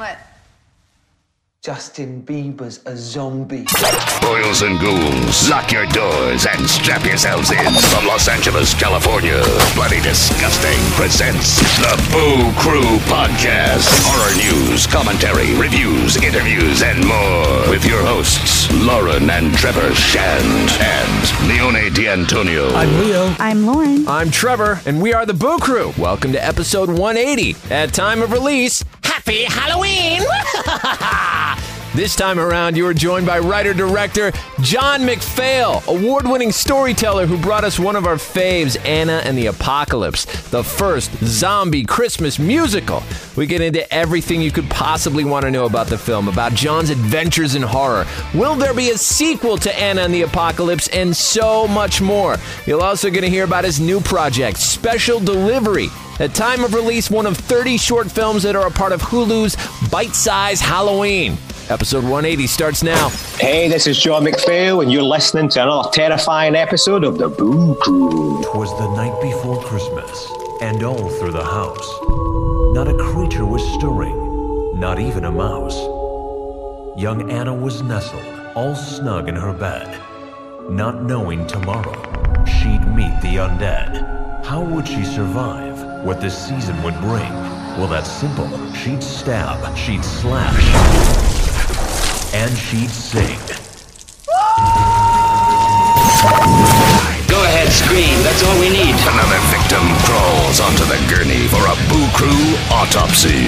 What? Justin Bieber's a zombie. Boils and ghouls, lock your doors and strap yourselves in. From Los Angeles, California, Bloody Disgusting presents the Boo Crew Podcast. Horror news, commentary, reviews, interviews, and more. With your hosts, Lauren and Trevor Shand and Leone D'Antonio. I'm Leo. I'm Lauren. I'm Trevor, and we are the Boo Crew. Welcome to episode 180. At time of release, Happy Halloween! This time around, you are joined by writer director John McPhail, award winning storyteller who brought us one of our faves, Anna and the Apocalypse, the first zombie Christmas musical. We get into everything you could possibly want to know about the film, about John's adventures in horror. Will there be a sequel to Anna and the Apocalypse, and so much more? You're also going to hear about his new project, Special Delivery. At time of release, one of 30 short films that are a part of Hulu's Bite Size Halloween. Episode 180 starts now. Hey, this is John McPhail, and you're listening to another terrifying episode of the Boo Crew. Twas the night before Christmas, and all through the house, not a creature was stirring, not even a mouse. Young Anna was nestled, all snug in her bed, not knowing tomorrow she'd meet the undead. How would she survive? What this season would bring? Well, that's simple. She'd stab, she'd slash and she'd sing. Go ahead, scream. That's all we need. Another victim crawls onto the gurney for a Boo Crew autopsy.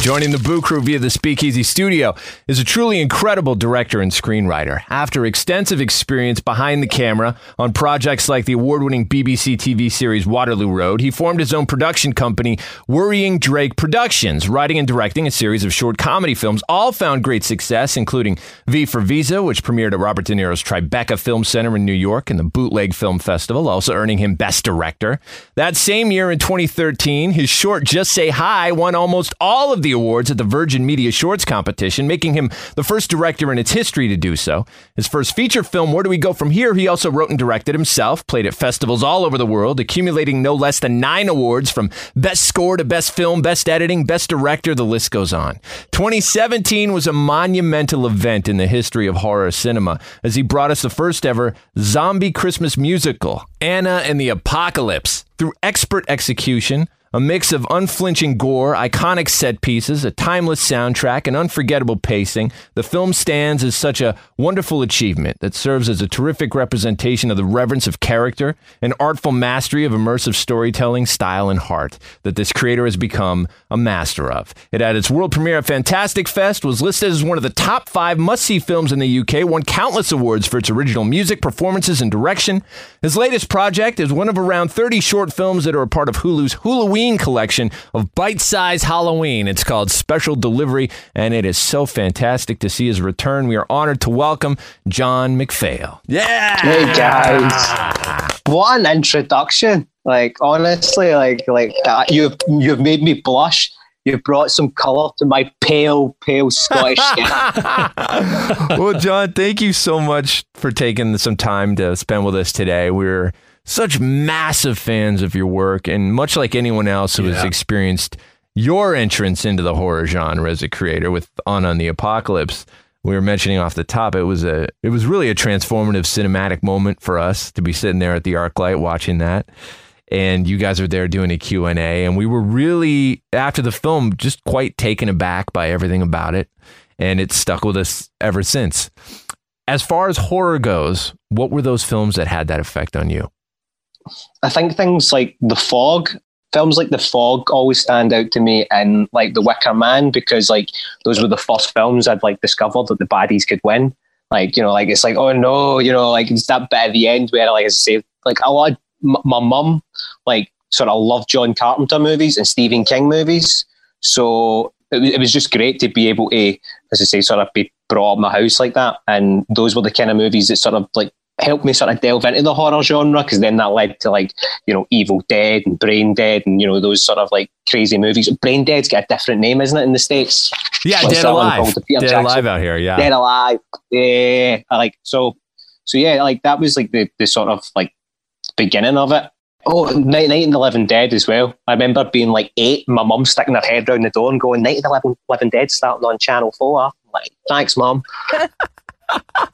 Joining the Boo Crew via the Speakeasy Studio is a truly incredible director and screenwriter. After extensive experience behind the camera on projects like the award winning BBC TV series Waterloo Road, he formed his own production company, Worrying Drake Productions, writing and directing a series of short comedy films, all found great success, including V for Visa, which premiered at Robert De Niro's Tribeca Film Center in New York and the Bootleg Film Festival, also earning him Best Director. That same year in 2013, his short Just Say Hi won almost all of the awards at the Virgin Media Shorts competition, making him the first director in its history to do so. His first feature film, Where Do We Go From Here, he also wrote and directed himself, played at festivals all over the world, accumulating no less than nine awards from Best Score to Best Film, Best Editing, Best Director, the list goes on. 2017 was a monumental event in the history of horror cinema as he brought us the first ever zombie Christmas musical, Anna and the Apocalypse. Through expert execution, A mix of unflinching gore, iconic set pieces, a timeless soundtrack, and unforgettable pacing, the film stands as such a wonderful achievement that serves as a terrific representation of the reverence of character and artful mastery of immersive storytelling, style, and heart that this creator has become a master of. It had its world premiere at Fantastic Fest, was listed as one of the top five must see films in the UK, won countless awards for its original music, performances, and direction. His latest project is one of around 30 short films that are a part of Hulu's Halloween collection of bite sized Halloween. It's called Special Delivery, and it is so fantastic to see his return. We are honored to welcome John McPhail. Yeah! Hey, guys. What an introduction. Like, honestly, like, like uh, you've, you've made me blush. You've brought some colour to my pale, pale Scottish skin. well, John, thank you so much for taking some time to spend with us today. We're such massive fans of your work, and much like anyone else who yeah. has experienced your entrance into the horror genre as a creator with Anna and the Apocalypse, we were mentioning off the top, it was a it was really a transformative cinematic moment for us to be sitting there at the ArcLight watching that. And you guys were there doing a Q&A and we were really after the film just quite taken aback by everything about it and it's stuck with us ever since. As far as horror goes, what were those films that had that effect on you? I think things like The Fog, films like The Fog always stand out to me and like The Wicker Man because like those were the first films I'd like discovered that the baddies could win. Like, you know, like it's like, oh no, you know, like it's that bit at the end where like as I say, like a lot of m- my mum like sort of loved John Carpenter movies and Stephen King movies. So it, it was just great to be able to, as I say, sort of be brought up my house like that. And those were the kind of movies that sort of like helped me sort of delve into the horror genre because then that led to like you know Evil Dead and Brain Dead and you know those sort of like crazy movies. Brain Dead's got a different name, isn't it, in the states? Yeah, Dead Alive. Dead Jackson. Alive out here. Yeah, Dead Alive. Yeah, I like so. So yeah, like that was like the the sort of like beginning of it. Oh, Night, Night and the Living Dead as well. I remember being like eight, my mum sticking her head round the door and going, Night of the Living, Living Dead starting on Channel 4. I'm like, thanks, mum.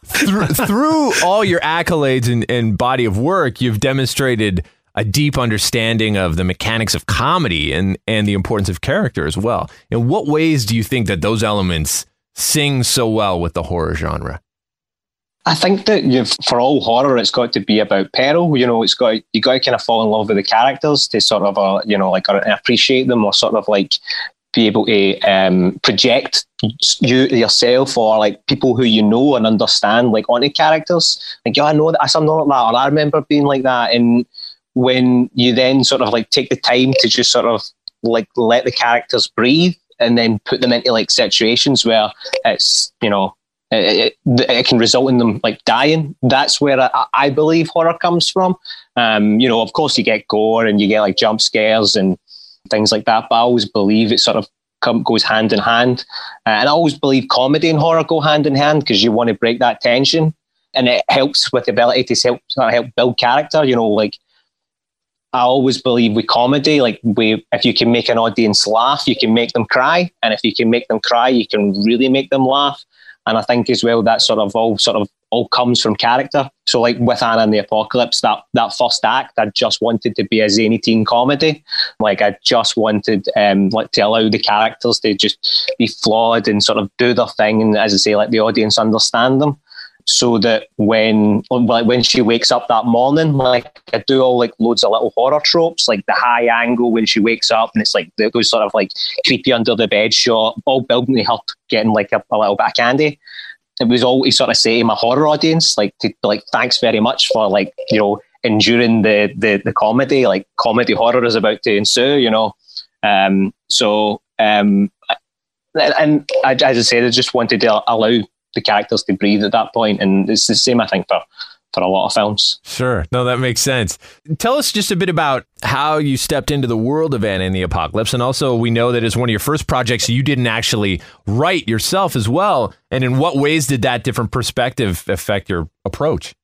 through, through all your accolades and, and body of work, you've demonstrated a deep understanding of the mechanics of comedy and, and the importance of character as well. In what ways do you think that those elements sing so well with the horror genre? I think that you've for all horror, it's got to be about peril. You know, it's got you got to kind of fall in love with the characters to sort of, uh, you know, like appreciate them or sort of like be able to um, project you yourself or like people who you know and understand like onto characters. Like, yeah, I know that I'm not like that, or I remember being like that. And when you then sort of like take the time to just sort of like let the characters breathe and then put them into like situations where it's you know it, it, it, can result in them like dying. That's where I, I believe horror comes from. Um, you know, of course, you get gore and you get like jump scares and things like that. But I always believe it sort of come, goes hand in hand. Uh, and I always believe comedy and horror go hand in hand because you want to break that tension. And it helps with the ability to help, of help build character. You know, like I always believe with comedy, like we, if you can make an audience laugh, you can make them cry. And if you can make them cry, you can really make them laugh. And I think as well that sort of all sort of all comes from character. So like with Anna and the Apocalypse, that that first act, I just wanted to be a zany teen comedy. Like I just wanted um like to allow the characters to just be flawed and sort of do their thing and as I say, let the audience understand them so that when like when she wakes up that morning, like I do all like loads of little horror tropes, like the high angle when she wakes up, and it's like those sort of like creepy under the bed shot, all building her getting like a, a little bit of candy. It was always sort of say to my horror audience, like to like thanks very much for like you know enduring the the the comedy, like comedy horror is about to ensue, you know. Um, so um, and as I said, I just wanted to allow the characters to breathe at that point, and it's the same I think for for a lot of films. Sure. No, that makes sense. Tell us just a bit about how you stepped into the world of Anna and the Apocalypse. And also, we know that it's one of your first projects you didn't actually write yourself as well. And in what ways did that different perspective affect your approach?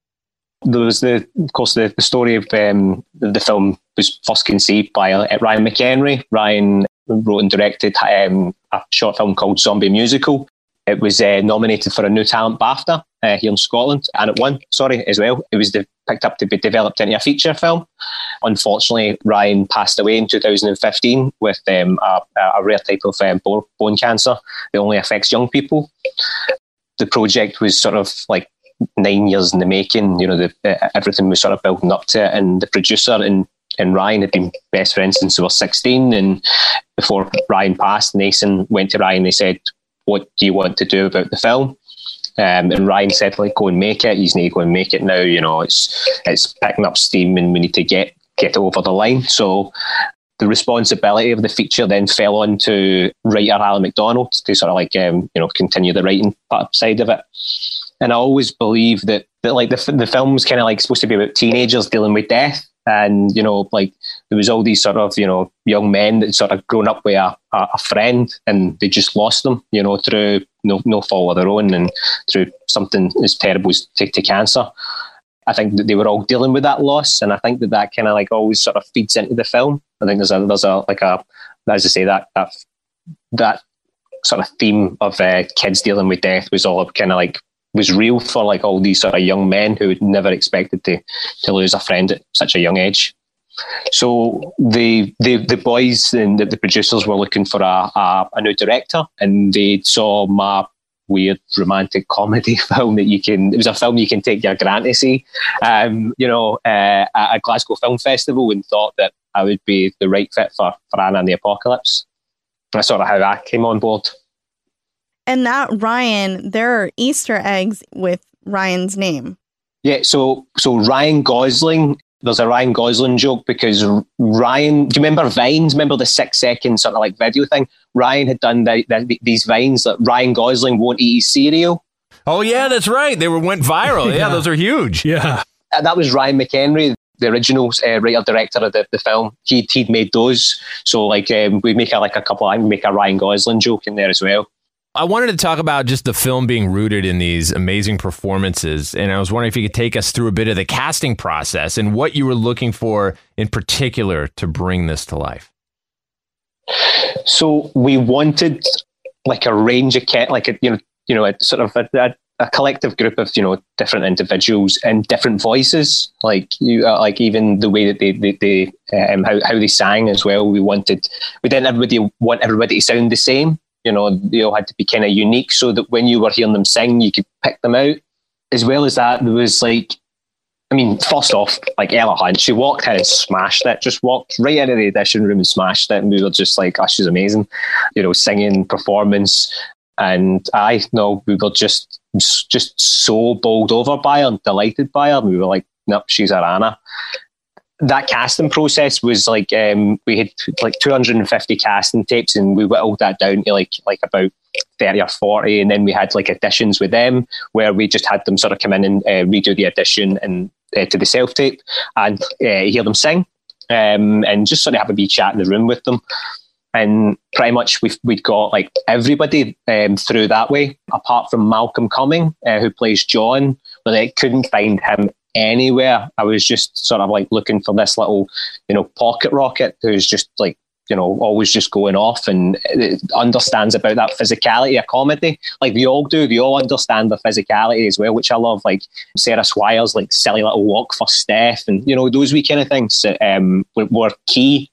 There was, the, of course, the, the story of um, the film was first conceived by uh, Ryan McHenry. Ryan wrote and directed um, a short film called Zombie Musical It was uh, nominated for a New Talent BAFTA uh, here in Scotland, and it won. Sorry, as well. It was de- picked up to be developed into a feature film. Unfortunately, Ryan passed away in 2015 with um, a, a, rare type of um, bone cancer that only affects young people. The project was sort of like nine years in the making. You know, the, uh, everything was sort of building up to it, and the producer and and Ryan had been best friends since they were 16. And before Ryan passed, Nathan went to Ryan. They said, "What do you want to do about the film?" Um, and Ryan said, "Like, go and make it. He's need to go and make it now. You know, it's it's picking up steam, and we need to get get over the line." So the responsibility of the feature then fell on to writer Alan McDonald to sort of like um, you know continue the writing side of it. And I always believe that that like the the film's kind of like supposed to be about teenagers dealing with death, and you know like there was all these sort of you know young men that sort of grown up with a, a friend and they just lost them you know through no no fault of their own and through something as terrible as to, to cancer I think that they were all dealing with that loss, and I think that that kind of like always sort of feeds into the film. I think there's a there's a like a as I say that that that sort of theme of uh, kids dealing with death was all kind of like was real for like all these sort of young men who had never expected to to lose a friend at such a young age. So the the the boys and the, the producers were looking for a, a, a new director, and they saw my weird romantic comedy film that you can. It was a film you can take your grant to see, um, you know, uh, at a Glasgow Film Festival, and thought that I would be the right fit for for Anna and the Apocalypse. That's sort of how I came on board. And that Ryan, there are Easter eggs with Ryan's name. Yeah, so so Ryan Gosling. There's a Ryan Gosling joke because Ryan. Do you remember Vines? Remember the six second sort of like video thing? Ryan had done the, the, these Vines that Ryan Gosling won't eat his cereal. Oh yeah, that's right. They were went viral. yeah. yeah, those are huge. Yeah, uh, that was Ryan McHenry, the original uh, writer director of the, the film. He'd, he'd made those. So like um, we make a, like a couple. I make a Ryan Gosling joke in there as well. I wanted to talk about just the film being rooted in these amazing performances. And I was wondering if you could take us through a bit of the casting process and what you were looking for in particular to bring this to life. So we wanted like a range of cat, like a, you know, you know, a sort of a, a, collective group of you know different individuals and different voices. Like you, uh, like even the way that they they, they um, how how they sang as well. We wanted we didn't everybody want everybody to sound the same you know, they all had to be kind of unique so that when you were hearing them sing, you could pick them out. As well as that, there was like, I mean, first off, like Ella Hunt, she walked in and smashed it, just walked right into the audition room and smashed it. And we were just like, oh, she's amazing, you know, singing, performance. And I know we were just just so bowled over by her and delighted by her. And we were like, nope, she's our Anna that casting process was like um, we had like 250 casting tapes and we whittled that down to like like about 30 or 40 and then we had like auditions with them where we just had them sort of come in and uh, redo the audition and uh, to the self tape and uh, hear them sing um, and just sort of have a wee chat in the room with them. And pretty much we've we'd got like everybody um, through that way apart from Malcolm Cumming uh, who plays John but I couldn't find him anywhere. I was just sort of like looking for this little, you know, pocket rocket who's just like, you know, always just going off and understands about that physicality of comedy. Like we all do, we all understand the physicality as well, which I love. Like Sarah Swire's like silly little walk for Steph, and you know those wee kind of things um, were key.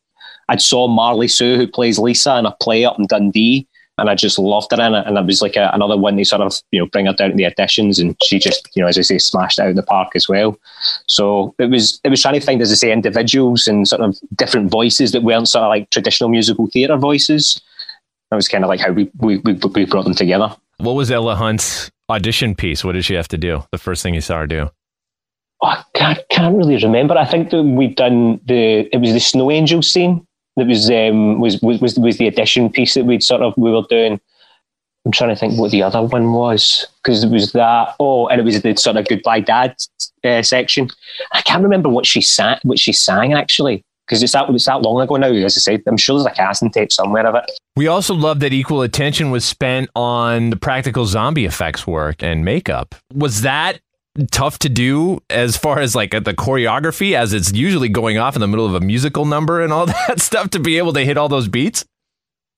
I saw Marli Siu, who plays Lisa in a play up in Dundee, and I just loved her in it. And it was like a, another one they sort of you know bring her down to the auditions, and she just you know as I say smashed out of the park as well. So it was it was trying to find as I say individuals and sort of different voices that weren't sort of like traditional musical theatre voices. That was kind of like how we, we we we brought them together. What was Ella Hunt's audition piece? What did she have to do? The first thing you saw her do? Oh, I can't, can't really remember. I think that we'd done the it was the Snow Angel scene that was um, was was was the addition piece that we'd sort of we were doing. I'm trying to think what the other one was because it was that. Oh, and it was the sort of goodbye dad uh, section. I can't remember what she sang. What she sang actually because it's that it's that long ago now. As I said, I'm sure there's a casting tape somewhere of it. We also love that equal attention was spent on the practical zombie effects work and makeup. Was that tough to do as far as like the choreography as it's usually going off in the middle of a musical number and all that stuff to be able to hit all those beats?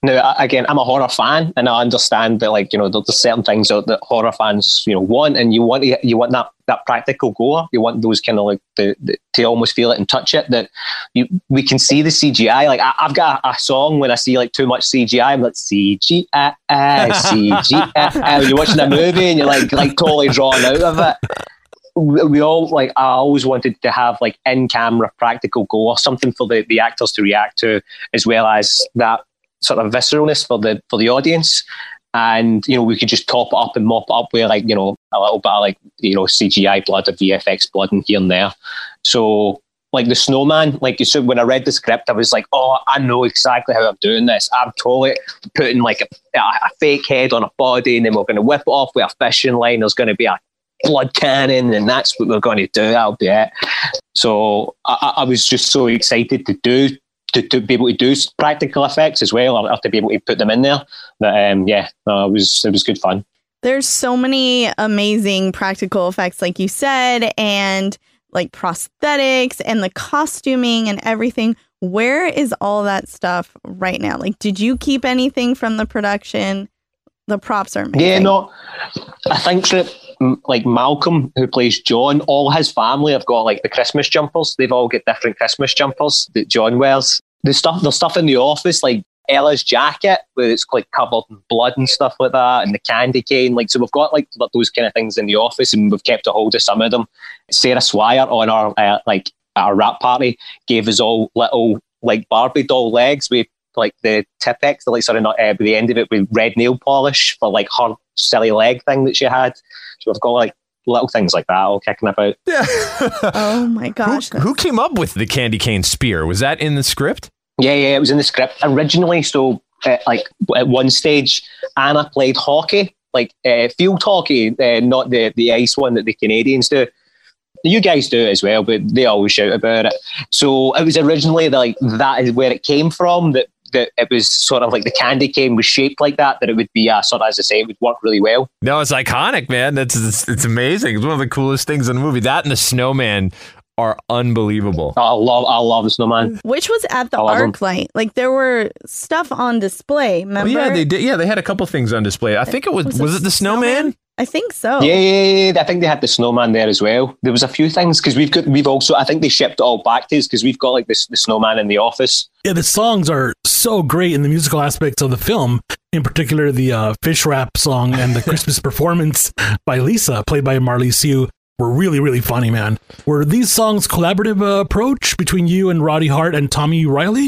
Now, again, I'm a horror fan, and I understand that, like you know, there's certain things that, that horror fans, you know, want, and you want you want that that practical gore. You want those kind of like the, the, to almost feel it and touch it. That you we can see the CGI. Like I, have got a, a, song when I see like too much CGI, I'm like CGI, CGI. you're watching a movie and you're like like totally drawn out of it we all like I always wanted to have like in camera practical gore, or something for the, the actors to react to, as well as that sort of visceralness for the for the audience. And you know, we could just top it up and mop it up with like you know a little bit of like you know CGI blood or VFX blood in here and there. So like the snowman, like you said, when I read the script, I was like, oh, I know exactly how I'm doing this. I'm totally putting like a, a fake head on a body, and then we're going to whip it off with a fishing line. There's going to be a blood cannon, and that's what we're going to do. I'll be it. So I, I was just so excited to do to, to be able to do practical effects as well, or, or to be able to put them in there. That um, yeah, uh, it was it was good fun. There's so many amazing practical effects, like you said, and like prosthetics and the costuming and everything. Where is all that stuff right now? Like, did you keep anything from the production? The props are amazing. Yeah, no, I think that like Malcolm, who plays John, all his family have got like the Christmas jumpers. They've all got different Christmas jumpers that John wears. The stuff, the stuff in the office, like Ella's jacket, where it's like covered in blood and stuff like that, and the candy cane. Like, so we've got like those kind of things in the office, and we've kept a hold of some of them. Sarah Swire on our uh, like our wrap party gave us all little like Barbie doll legs with like the Tipp-Ex, the like sort of not uh, the end of it with red nail polish for like her silly leg thing that she had. So I've got like little things like that all kicking about. Yeah. oh my gosh. Who, who, came up with the candy cane spear? Was that in the script? Yeah, yeah, it was in the script originally. So, uh, like at one stage, Anna played hockey, like uh, field hockey, uh, not the the ice one that the Canadians do. You guys do it as well, but they always shout about it. So it was originally like that is where it came from. That that it was sort of like the candy cane was shaped like that, that it would be uh, sort of, as I say, it would work really well. No, it's iconic, man. That's it's, it's amazing. It's one of the coolest things in the movie. That and the snowman are unbelievable. I love I love the snowman. Which was at the arc light. Like there were stuff on display. Remember? Well, yeah, they did. Yeah, they had a couple things on display. I think it was was, was it, it the snowman? snowman? I think so. Yeah, yeah, yeah, I think they had the snowman there as well. There was a few things because we've got we've also I think they shipped it all back to us because we've got like this the snowman in the office. Yeah, the songs are so great in the musical aspects of the film. In particular, the uh, fish rap song and the Christmas performance by Lisa, played by Marli Siu, were really really funny. Man, were these songs collaborative uh, approach between you and Roddy Hart and Tommy Reilly?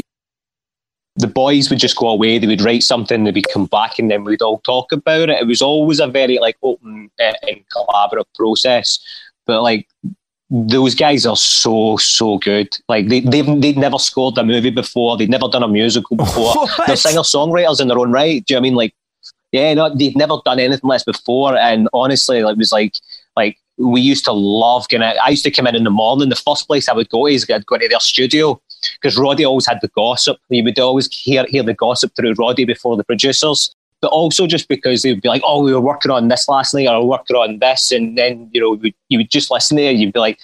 the boys would just go away, they would write something, they would come back, and then we'd all talk about it. It was always a very like open uh, and collaborative process. But like those guys are so so good. Like they they've they'd never scored a movie before, They've never done a musical before. What? They're singer songwriters in their own right. Do you know what I mean? Like, yeah, no, they've never done anything less before. And honestly, it was like like we used to love getting. I used to come in in the morning. The first place I would go is I'd go to their studio because Roddy always had the gossip. You would always hear hear the gossip through Roddy before the producers. But also just because they would be like, "Oh, we were working on this last night, or we working on this," and then you know you would just listen there. You'd be like,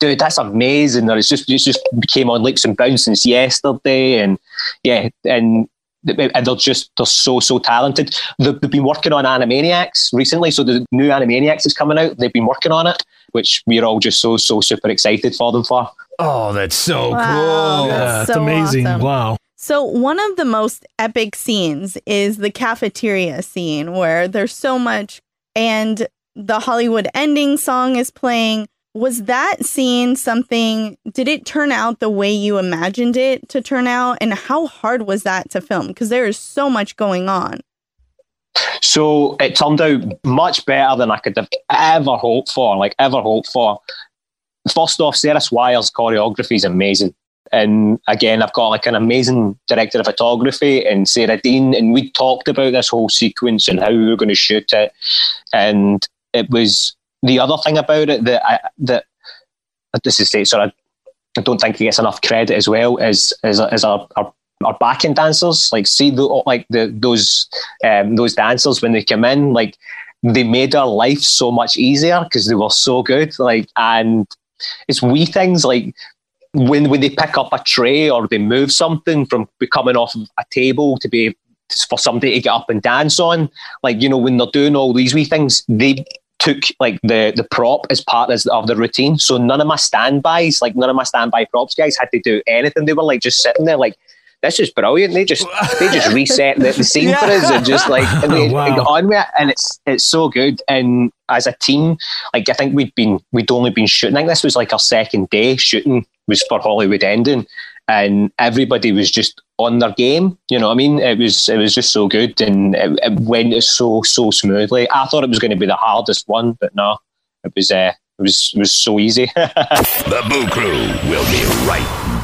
"Dude, that's amazing!" Or it's just it just became on leaps and bounds since yesterday, and yeah, and and they're just they're so so talented. They've, they've, been working on Animaniacs recently, so the new Animaniacs is coming out. They've been working on it, which we're all just so so super excited for them for. Oh, that's so wow, cool! Yeah, that's it's so amazing. awesome. Wow. So one of the most epic scenes is the cafeteria scene where there's so much and the Hollywood ending song is playing. Was that scene something did it turn out the way you imagined it to turn out? And how hard was that to film? Because there is so much going on. So it turned out much better than i could have ever hoped for like ever hoped for. First off sarah swire's choreography is amazing and again i've got like an amazing director of photography and sarah dean and we talked about this whole sequence and how we were going to shoot it and it was the other thing about it that I, that this is sort of I don't think he gets enough credit as well as as, as our, our our backing dancers. Like see the like the those um, those dancers when they come in, like they made our life so much easier because they were so good. Like and it's wee things like when when they pick up a tray or they move something from coming off a table to be for somebody to get up and dance on. Like you know when they're doing all these wee things, they took like the the prop as part as of the routine. So none of my standbys, like none of my standby props guys, had to do anything. They were like just sitting there, like this is brilliant. They just they just reset the, the scene yeah. for us and just like and they, oh, wow. they got on with it, and it's it's so good. And as a team, like I think we'd been we'd only been shooting. I think this was like our second day shooting was for Hollywood Ending, and everybody was just on their game. You know what I mean? It was it was just so good, and it, it went so so smoothly. I thought it was going to be the hardest one, but no, it was uh, it was it was so easy. the Boo Crew will be right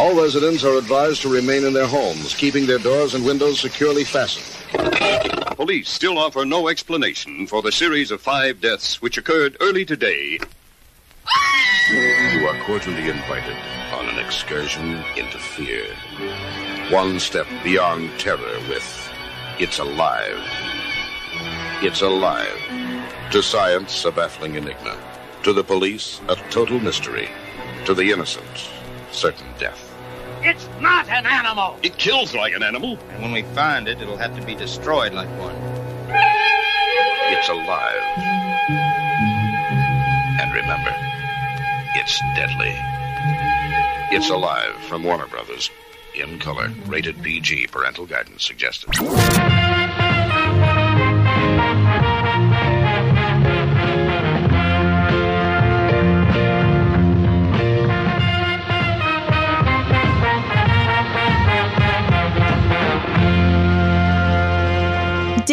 All residents are advised to remain in their homes, keeping their doors and windows securely fastened. Police still offer no explanation for the series of five deaths which occurred early today. You are cordially invited on an excursion into fear. One step beyond terror with It's Alive. It's Alive. To science, a baffling enigma. To the police, a total mystery. To the innocent, certain death. It's not an animal. It kills like an animal. And when we find it, it'll have to be destroyed like one. It's alive. And remember, it's deadly. It's Alive from Warner Brothers. In color. Rated PG. Parental guidance suggested.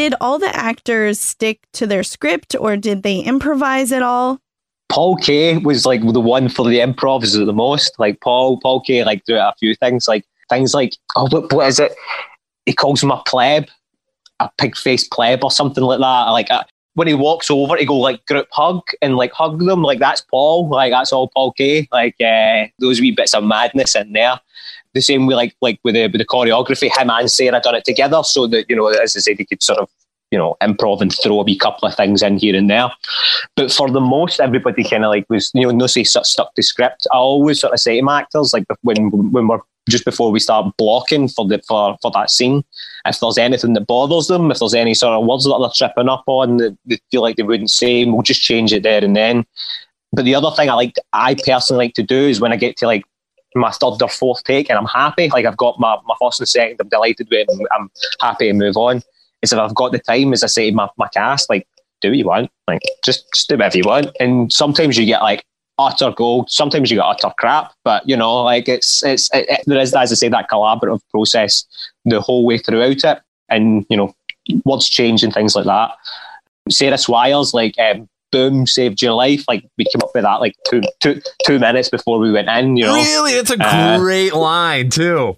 Did all the actors stick to their script or did they improvise at all? Paul Kaye was like the one for the improvs the most. Like Paul, Paul Kaye, like do a few things, like things like oh, what, what is it? He calls him a pleb, a pig-faced pleb or something like that. Like uh, when he walks over, he go like group hug and like hug them. Like that's Paul. Like that's all Paul Kaye. Like uh, those wee bits of madness in there the same way like like with the with the choreography, him and Sarah done it together so that, you know, as I said, he could sort of you know, improv and throw a wee couple of things in here and there. But for the most, everybody kind of like was, you know, no say stuck to script. I always sort of say to my actors, like when when we're just before we start blocking for the for, for that scene, if there's anything that bothers them, if there's any sort of words that they're tripping up on that they feel like they wouldn't say, we'll just change it there and then. But the other thing I like, I personally like to do is when I get to like my third or fourth take and I'm happy, like I've got my, my first and second, I'm delighted with it, I'm happy to move on. Is if I've got the time, as I say my, my cast, like, do what you want, like, just, just do whatever you want. And sometimes you get like utter gold, sometimes you get utter crap, but you know, like it's, it's, it, it, there is, as I say, that collaborative process the whole way throughout it. And, you know, words change and things like that. Sarah Swires, like, um, boom, saved your life. Like we came up with that like two two two minutes before we went in. You know, really, it's a uh, great line too.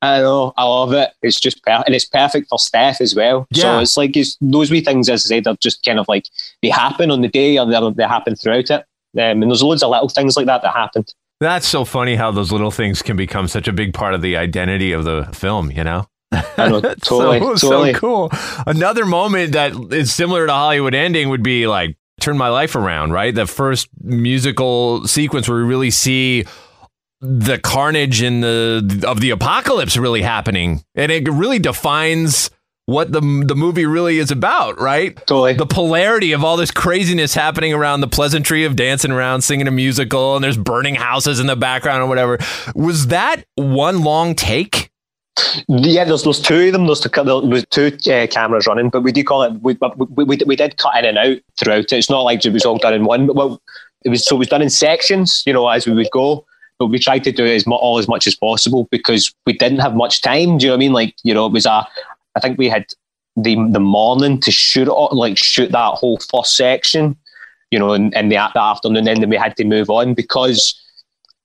I know, I love it. It's just per- and it's perfect for Steph as well. Yeah. So it's like it's, those wee things, as I said, they're just kind of like they happen on the day, or they they happen throughout it. Um, and there's loads of little things like that that happened. That's so funny how those little things can become such a big part of the identity of the film. You know. I know, totally, so, totally. so cool. Another moment that is similar to Hollywood ending would be like Turn My Life Around, right? The first musical sequence where we really see the carnage in the of the apocalypse really happening. And it really defines what the the movie really is about, right? Totally. The polarity of all this craziness happening around the pleasantry of dancing around, singing a musical, and there's burning houses in the background or whatever. Was that one long take? Yeah, there's there's two of them. There's two, there's two uh, cameras running, but we do call it. We, we, we, we did cut in and out throughout it. It's not like it was all done in one. But well, it was so it was done in sections. You know, as we would go. But we tried to do it as all as much as possible because we didn't have much time. Do you know what I mean? Like you know, it was a. I think we had the the morning to shoot like shoot that whole first section. You know, in, in the, the afternoon, and then we had to move on because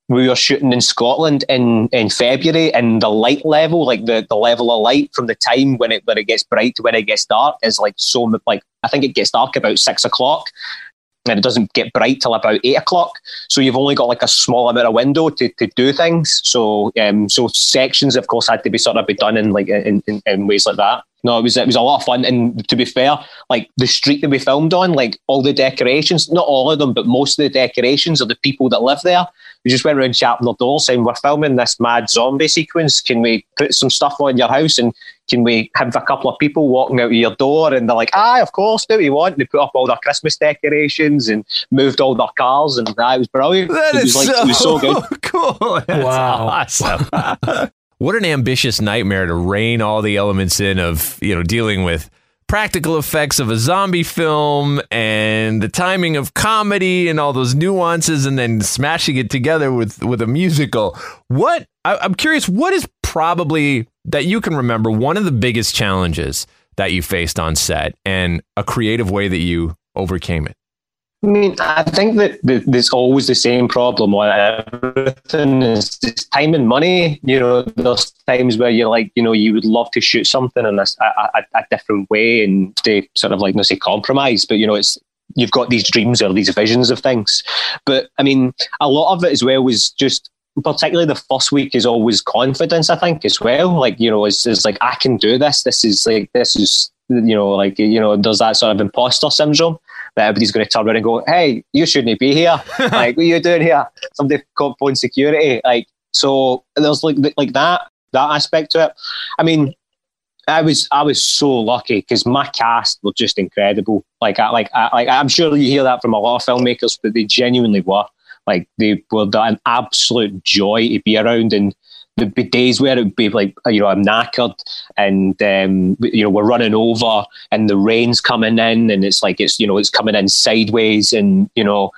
we were shooting in Scotland in, in February, and the light level, like the, the level of light from the time when it when it gets bright to when it gets dark, is like so like I think it gets dark about six o'clock, and it doesn't get bright till about eight o'clock. So you've only got like a small amount of window to, to do things. So um, so sections, of course, had to be sort of be done in like in, in, in ways like that. No, it was it was a lot of fun. And to be fair, like the street that we filmed on, like all the decorations, not all of them, but most of the decorations are the people that live there. We just went around chatting their door saying, We're filming this mad zombie sequence. Can we put some stuff on your house and can we have a couple of people walking out of your door? And they're like, Aye, of course, do what you want. And they put up all their Christmas decorations and moved all their cars and that was brilliant. That it is was like so, it was so good. cool. That's Wow. awesome. what an ambitious nightmare to rein all the elements in of, you know, dealing with practical effects of a zombie film and the timing of comedy and all those nuances and then smashing it together with with a musical. What I, I'm curious, what is probably that you can remember one of the biggest challenges that you faced on set and a creative way that you overcame it? I mean, I think that there's always the same problem on everything is time and money. You know, there's times where you're like, you know, you would love to shoot something in a different way and to sort of like, not say compromise, but you know, it's you've got these dreams or these visions of things. But I mean, a lot of it as well was just particularly the first week is always confidence, I think, as well. Like, you know, it's, it's like I can do this. This is like this is you know, like you know, there's that sort of imposter syndrome that everybody's going to turn around and go, "Hey, you shouldn't be here. like, what are you doing here? Somebody called phone security." Like, so there's like like that that aspect to it. I mean, I was I was so lucky because my cast were just incredible. Like I like I like I'm sure you hear that from a lot of filmmakers, but they genuinely were. Like they were an absolute joy to be around and there'd be days where it would be like you know I'm knackered and um, you know we're running over and the rain's coming in and it's like it's you know it's coming in sideways and you know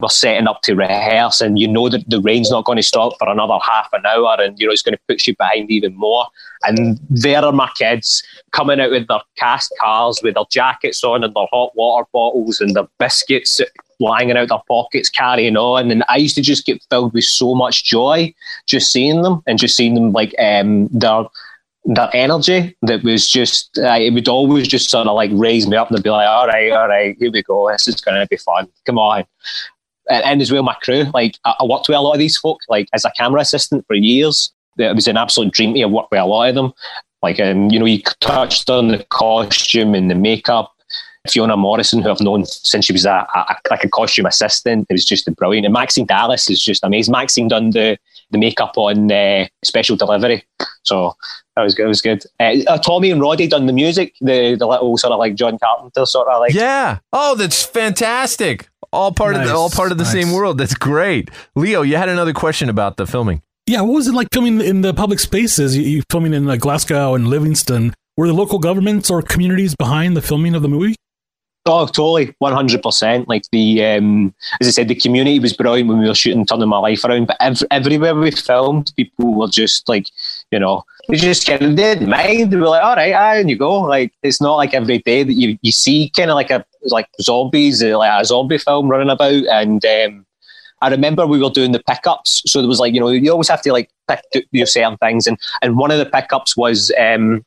we're setting up to rehearse and you know that the rain's not going to stop for another half an hour and you know it's going to push you behind even more. And there are my kids coming out with their cast cars with their jackets on and their hot water bottles and their biscuits lying out of their pockets carrying on. And I used to just get filled with so much joy just seeing them and just seeing them like um their their energy that was just uh, it would always just sort of like raise me up and be like all right all right here we go. This is going to be fun. Come on and, as well my crew like I, worked with a lot of these folk like as a camera assistant for years it was an absolute dream to work with a lot of them like um, you know you touched on the costume and the makeup Fiona Morrison, who I've known since she was a, a, like a costume assistant, it was just brilliant. And Maxine Dallas is just amazing. Maxine done the the makeup on uh, Special Delivery, so that was good. It was good. Uh, Tommy and Roddy done the music, the the little sort of like John Carpenter sort of like. Yeah. Oh, that's fantastic. All part of the all part of the same world. That's great. Leo, you had another question about the filming. Yeah, what was it like filming in the public spaces? You, you filming in like Glasgow and Livingston. Were the local governments or communities behind the filming of the movie? Oh, totally, one hundred percent. Like the, um, as I said, the community was brilliant when we were shooting "Turning My Life Around." But ev- everywhere we filmed, people were just like, you know, they just kind of didn't mind. They were like, "All right, ah, and you go." Like it's not like every day that you you see kind of like a like zombies, uh, like a zombie film running about. And um, I remember we were doing the pickups, so there was like, you know, you always have to like pick do your certain things, and and one of the pickups was. Um,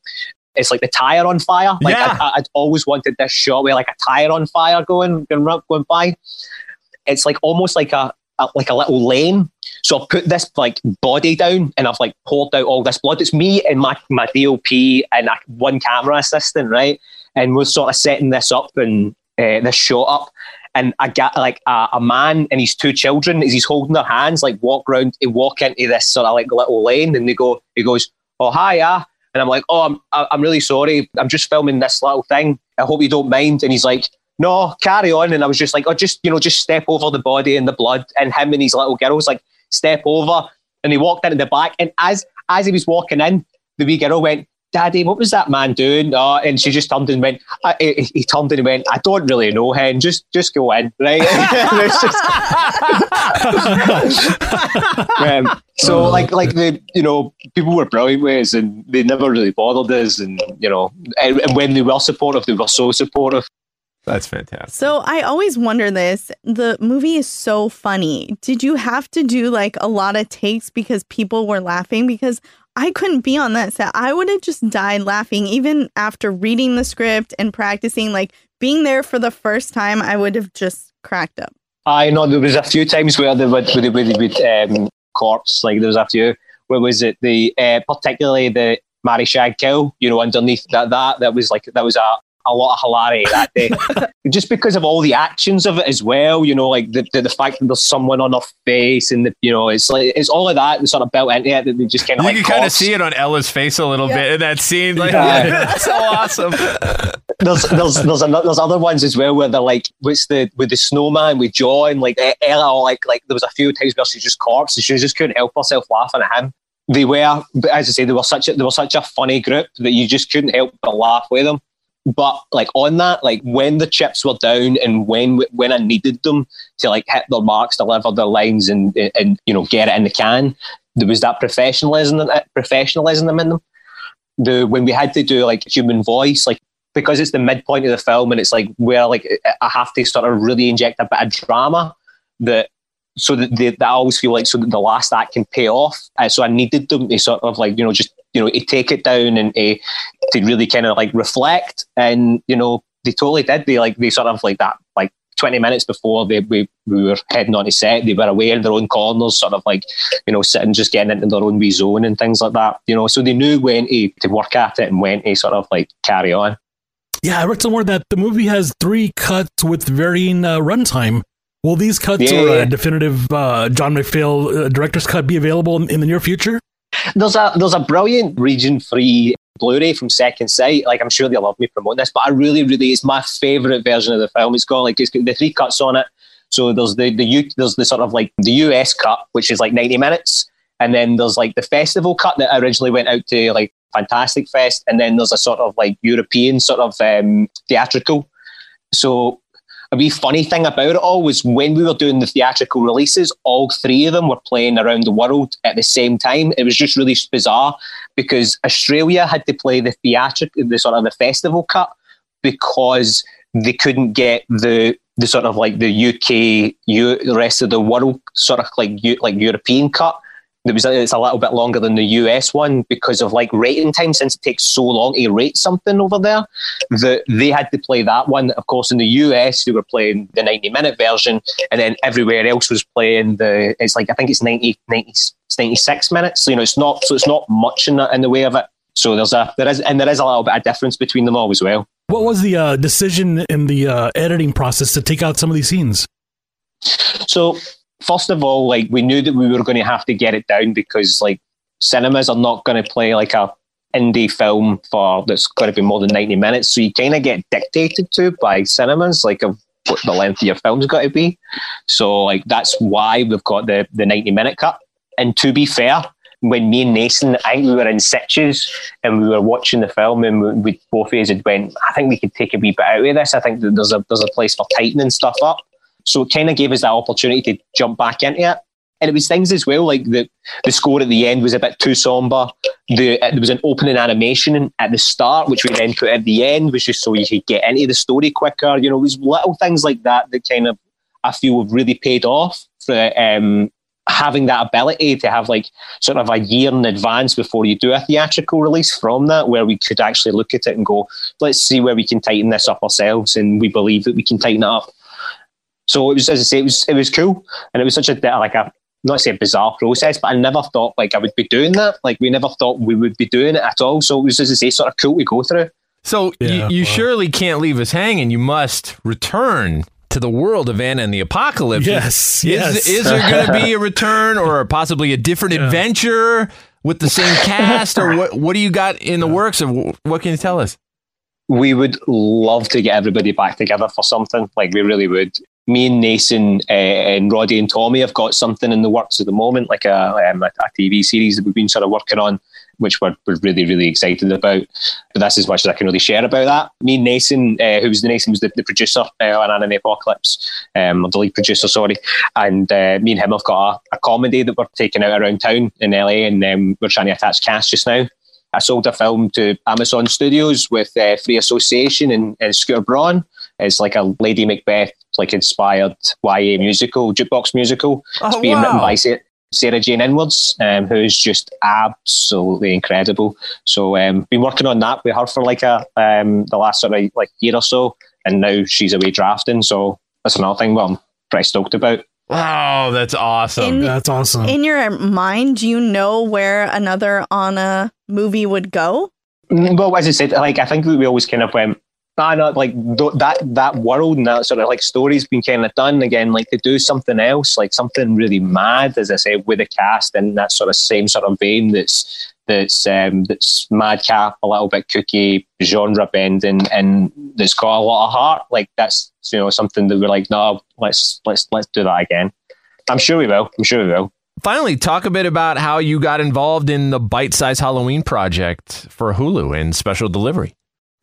it's like the tire on fire. Like Yeah. I, I'd always wanted this shot where like a tire on fire going going, going by. It's like almost like a, a like a little lane. So I've put this like body down and I've like poured out all this blood. It's me and my my DOP and one camera assistant, right? And we're sort of setting this up and uh, this shot up. And I got like a, a man and his two children as he's holding their hands, like walk around, they walk into this sort of like little lane, and they go, he goes, "Oh hi, yeah," and I'm like, "Oh, I'm I'm really sorry, I'm just filming this little thing. I hope you don't mind." And he's like, "No, carry on." And I was just like, "Oh, just you know, just step over the body and the blood." And him and his little girls, like, "Step over," and he walked into the back, and as as he was walking in, the wee girl went. Daddy, what was that man doing? Oh, and she just turned and went. I, he, he turned and went. I don't really know, Hen. Just, just go in, right? Um, so like like the you know people were brilliant with us and they never really bothered us and you know and, and when they were supportive they were so supportive That's fantastic. So I always wonder this. The movie is so funny. Did you have to do like a lot of takes because people were laughing? Because I couldn't be on that set. I would have just died laughing even after reading the script and practicing. Like being there for the first time, I would have just cracked up. I know there was a few times where they would with with, with um, corpse like there was a few. Where was it? The uh, particularly the Mary Shag kill. You know, underneath that that that was like that was a a lot of hilarity that day, just because of all the actions of it as well. You know, like the, the, the fact that there's someone on her face, and the you know, it's like it's all of that and sort of built into it that they just kind of You like can kind of see it on Ella's face a little Yeah. bit in that scene. Like, Yeah. that's so awesome. there's there's there's, another, there's other ones as well where they're like what's the with the snowman with John like Ella like like there was a few times where she's just corpse and she just couldn't help herself laughing at him. They were, but as I say, they were such a they were such a funny group that you just couldn't help but laugh with them. But like on that, like when the chips were down and when when I needed them to like hit their marks, deliver their lines, and and you know get it in the can, there was that professionalism professionalism in them the when we had to do like human voice, like because it's the midpoint of the film and it's like where like I have to sort of really inject a bit of drama that so that, they, that I always feel like so that the last act can pay off. Uh, so I needed them to sort of like you know just you know to take it down and uh, to really kind of like reflect and you know they totally did. They like they sort of like that like. 20 minutes before they, we, we were heading on to set, they were away in their own corners, sort of like, you know, sitting just getting into their own wee zone and things like that, you know. So they knew when to, to work at it and when to sort of like carry on. Yeah, I read somewhere that the movie has three cuts with varying uh, runtime. Will these cuts Yeah, or a yeah. definitive uh, John McPhail uh, director's cut be available in, in the near future? There's a there's a brilliant region free Blu-ray from Second Sight. Like I'm sure they love me promoting this, but I really, really it's my favourite version of the film. It's got like it's got the three cuts on it. So there's the the U, there's the sort of like the US cut, which is like 90 minutes, and then there's like the festival cut that originally went out to like Fantastic Fest, and then there's a sort of like European sort of um, theatrical. So a wee funny thing about it all was when we were doing the theatrical releases, all three of them were playing around the world at the same time. It was just really bizarre because Australia had to play the theatrical, the sort of the festival cut because they couldn't get the the sort of like the UK, U, the rest of the world sort of like like European cut. It was it's a little bit longer than the US one because of like rating time since it takes so long to rate something over there. That they had to play that one. Of course, in the US, they were playing the 90 minute version, and then everywhere else was playing the. It's like I think it's 90, 90 96 minutes. So, you know, it's not so it's not much in the, in the way of it. So there's a there is and there is a little bit of difference between them all as well. What was the uh, decision in the uh, editing process to take out some of these scenes? So first of all, like we knew that we were going to have to get it down because like cinemas are not going to play like a indie film for that's going to be more than 90 minutes. So you kind of get dictated to by cinemas, like of what the length of your film's got to be. So like that's why we've got the the 90 minute cut. And to be fair, when me and Nathan, I think we were in situs and we were watching the film and we, we both of us had went, I think we could take a wee bit out of this. I think that there's a there's a place for tightening stuff up. So it kind of gave us that opportunity to jump back into it. And it was things as well, like the, the score at the end was a bit too somber. The, there was an opening animation at the start, which we then put at the end, was just so you could get into the story quicker. You know, it was little things like that that kind of, I feel, have really paid off for um, having that ability to have like sort of a year in advance before you do a theatrical release from that, where we could actually look at it and go, let's see where we can tighten this up ourselves. And we believe that we can tighten it up. So it was, as I say, it was it was cool, and it was such a like a not say a bizarre process, but I never thought like I would be doing that. Like we never thought we would be doing it at all. So it was, as I say, sort of cool to go through. So Yeah, you, you well. surely can't leave us hanging. You must return to the world of Anna and the Apocalypse. Yes, Is, yes. is there going to be a return or possibly a different adventure with the same cast, or what? What do you got in the works? Of what can you tell us? we would love to get everybody back together for something. Like we really would. Me and Nathan uh, and Roddy and Tommy have got something in the works at the moment, like a, um, a, TV series that we've been sort of working on, which we're, we're really, really excited about. But that's as much as I can really share about that. Me and Nathan, uh, who was the Nathan was the, the producer uh, on the Apocalypse, um, the lead producer, sorry. And uh, me and him have got a, a comedy that we're taking out around town in LA, and um, we're trying to attach cast just now. I sold a film to Amazon Studios with uh, Free Association and, and Scooter Braun, It's like a Lady Macbeth, like inspired YA musical, jukebox musical. It's Oh, being written by Sarah, Sarah Jane Inwards, um, who's just absolutely incredible. So, um, been working on that with her for like a um, the last sort of like year or so, and now she's away drafting. So that's another thing. Well, I'm pretty stoked about. Wow, that's awesome. In- That's awesome. In your mind, do you know where another Anna movie would go? Mm, Well, as I said, like I think we always kind of went. I know, like th- that that world and that sort of like story's been kind of done again. Like to do something else, like something really mad, as I say, with the cast in that sort of same sort of vein. That's that's um, that's madcap, a little bit kooky, genre bending, and that's got a lot of heart. Like that's you know something that we're like, no, let's let's let's do that again. I'm sure we will. I'm sure we will. Finally, talk a bit about how you got involved in the Bite Size Halloween project for Hulu and special delivery.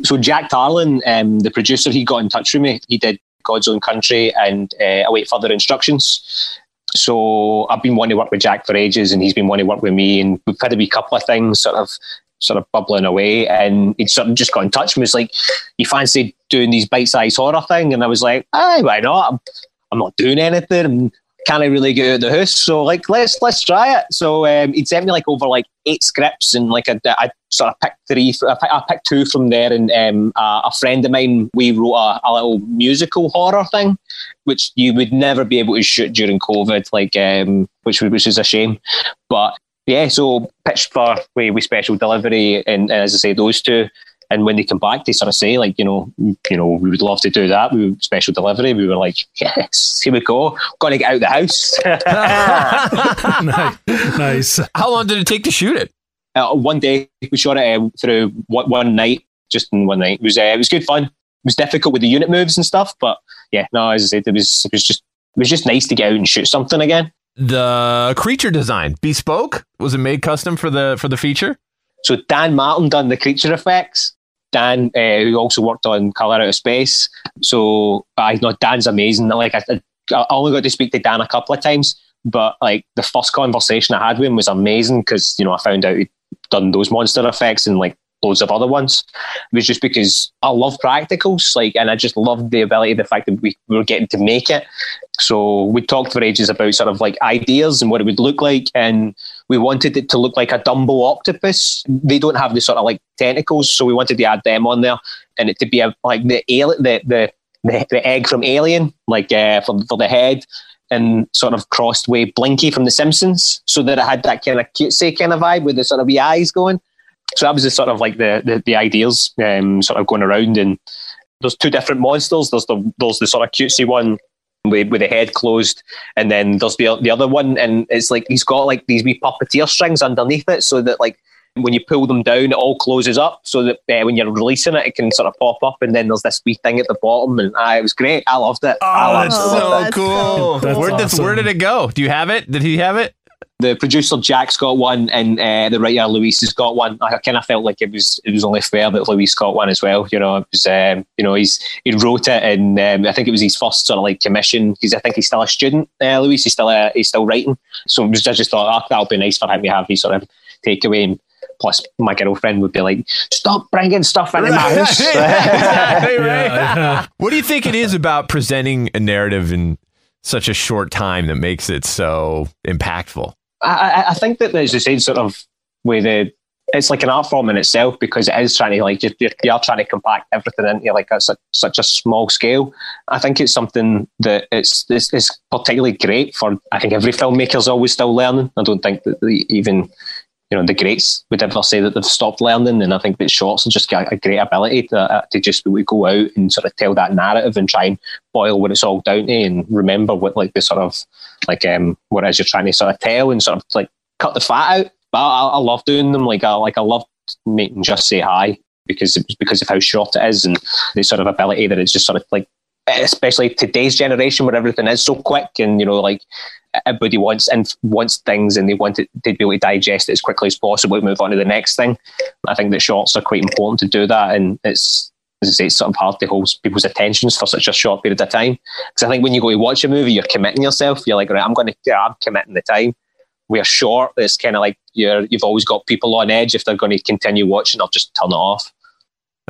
So Jack Tarling, um, the producer, he got in touch with me. He did God's Own Country and uh, Await Further Instructions. So I've been wanting to work with Jack for ages, and he's been wanting to work with me, and we've had a wee couple of things sort of sort of bubbling away, and he sort of just got in touch and was like, "You fancy doing these bite-sized horror thing?" And I was like, "Aye, why not? I'm, I'm not doing anything." And, can't I really get out of the house? So like, let's let's try it. So um, he'd sent me like over like eight scripts, and like I, I sort of picked three. I picked, I picked two from there, and um, a, a friend of mine we wrote a, a little musical horror thing, which you would never be able to shoot during COVID, like um, which which is a shame. But yeah, so pitched for we we special delivery, and, and as I say, those two. And when they come back, they sort of say, like, you know, you know, we would love to do that. We would special delivery. We were like, yes, here we go. Got to get out of the house. nice. How long did it take to shoot it? Uh, one day we shot it uh, through one, one night, just in one night. It was uh, it was good fun. It was difficult with the unit moves and stuff, but yeah, no, as I said, it was it was just it was just nice to get out and shoot something again. The creature design bespoke was it made custom for the for the feature? So Dan Martin done the creature effects. Dan, uh, who also worked on Color Out of Space. So I know Dan's amazing. Like I, I only got to speak to Dan a couple of times, but like the first conversation I had with him was amazing because you know I found out he'd done those monster effects and like loads of other ones. It was just because I love practicals, like, and I just loved the ability, the fact that we were getting to make it. So we talked for ages about sort of like ideas and what it would look like, and we wanted it to look like a Dumbo octopus. They don't have the sort of like tentacles, so we wanted to add them on there, and it to be a, like the the, the the the egg from Alien, like uh, for for the head. And sort of crossed way Blinky from The Simpsons, so that it had that kind of cutesy kind of vibe with the sort of wee eyes going so that was the sort of like the the, the ideas um, sort of going around and there's two different monsters there's the there's the sort of cutesy one with, with the head closed and then there's the the other one and it's like he's got like these wee puppeteer strings underneath it so that like when you pull them down it all closes up so that uh, when you're releasing it it can sort of pop up and then there's this wee thing at the bottom and uh, it was great I loved it I Oh, loved that's it. so Loved it. cool. That's where, did, awesome. where did it go? Do you have it? Did he have it? The producer Jack's got one, and uh, the writer Luis has got one. I kind of felt like it was it was only fair that Luis got one as well. You know, it was um, you know he's he wrote it, and um, I think it was his first sort of like commission because I think he's still a student. Uh, Luis, he's still uh, he's still writing, so was, I just thought oh, that'll be nice for him to have his sort of takeaway. And plus, my girlfriend would be like, "Stop bringing stuff into my house." Exactly, right? Yeah, yeah. What do you think it is about presenting a narrative in such a short time that makes it so impactful? I, I- think that there's the same sort of way the it's like an art form in itself because it is trying to like you're, you are trying to compact everything into like a, such, such a small scale. I think it's something that it's, it's it's particularly great for. I think every filmmaker's always still learning. I don't think that even you know the greats would ever say that they've stopped learning. And I think that shorts just got a great ability to, uh, to just go out and sort of tell that narrative and try and boil what it's all down to and remember what like the sort of like um what it is you're trying to sort of tell and sort of like cut the fat out. But I, I love doing them. Like I like I love making just say hi because because of how short it is and the sort of ability that it's just sort of like especially today's generation where everything is so quick and you know like everybody wants and wants things and they want it to be able to digest it as quickly as possible move on to the next thing. I think that shorts are quite important to do that and it's as I say, it's sort of hard to hold people's attentions for such a short period of time. Because I think when you go to watch a movie, you're committing yourself. You're like, right, I'm going to, yeah, I'm committing the time. We're short. It's kind of like you're, you've always got people on edge if they're going to continue watching or just turn it off.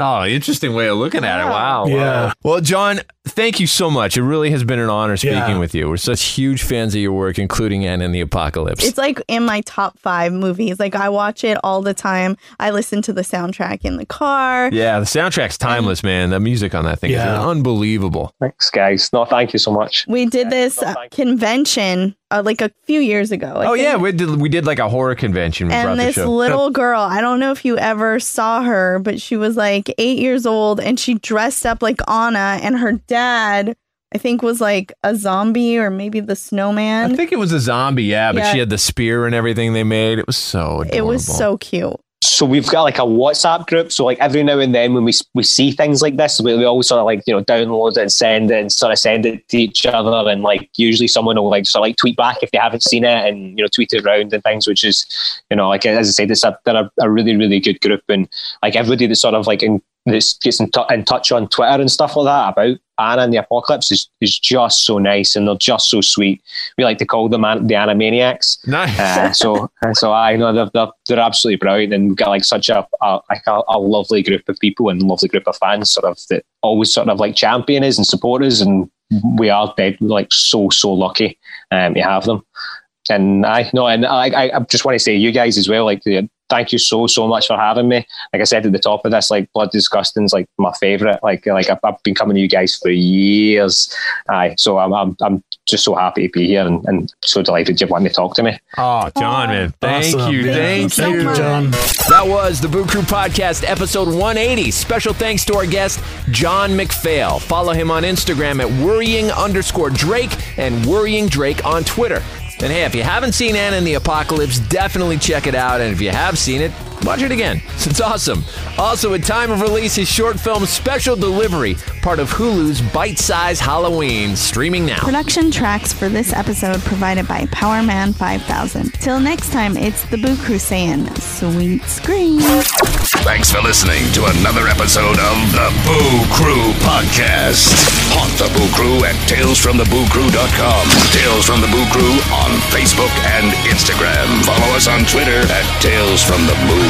Oh, interesting way of looking at it. Wow. Yeah. wow. Well, John, thank you so much. It really has been an honor speaking Yeah. with you. We're such huge fans of your work, including Anna and the Apocalypse. It's like in my top five movies. Like I watch it all the time. I listen to the soundtrack in the car. yeah, the soundtrack's timeless, man. The music on that thing Yeah. is unbelievable. Thanks, guys. No, thank you so much. We did this uh, convention uh, like a few years ago. I oh think. yeah, we did we did like a horror convention. We brought and the this show. little girl, I don't know if you ever saw her, but she was like eight years old and she dressed up like Anna, and her dad, I think, was like a zombie or maybe the snowman. I think it was a zombie, yeah, but Yeah. she had the spear and everything they made. It was so adorable. it was so cute. So we've got like a WhatsApp group. So like every now and then when we we see things like this, we, we always sort of like you know download it and send it and sort of send it to each other. And like usually someone will like sort of like tweet back if they haven't seen it and you know tweet it around and things, which is you know like as I said, it's a they're a, a really really good group and like everybody that's sort of like in that gets in, t- in touch on Twitter and stuff like that about Anna and the Apocalypse is, is just so nice and they're just so sweet. We like to call them an- the Animaniacs. Nice. Uh, so so I know they're, they're they're absolutely brilliant and we've got like such a, a like a, a lovely group of people and lovely group of fans sort of that always sort of like champion us and support us and we are dead like so so lucky um, to have them. And I no, and I, I I just want to say you guys as well. Like, the, thank you so so much for having me. Like I said at the top of this, like Bloody Disgusting's like my favorite. Like like I've, I've been coming to you guys for years. Aye, so I'm I'm, I'm just so happy to be here and, and so delighted you want to talk to me. Oh, John, man. Thank Awesome. you. Thank Thank, you you. John. That was the Boo Crew Podcast, episode 180. Special thanks to our guest, John McPhail. Follow him on Instagram at worrying underscore Drake and worrying Drake on Twitter. And hey, if you haven't seen Anna and the Apocalypse, definitely check it out. And if you have seen it, watch it again. It's awesome. Also, at time of release, his short film Special Delivery, part of Hulu's Bite Size Halloween, streaming now. Production tracks for this episode provided by Powerman 5000. Till next time, it's the Boo Crew saying, sweet screams. Thanks for listening to another episode of the Boo Crew Podcast. Haunt the Boo Crew at talesfromthebooCrew.com. Tales from the Boo Crew on Facebook and Instagram. Follow us on Twitter at Tales from the Boo.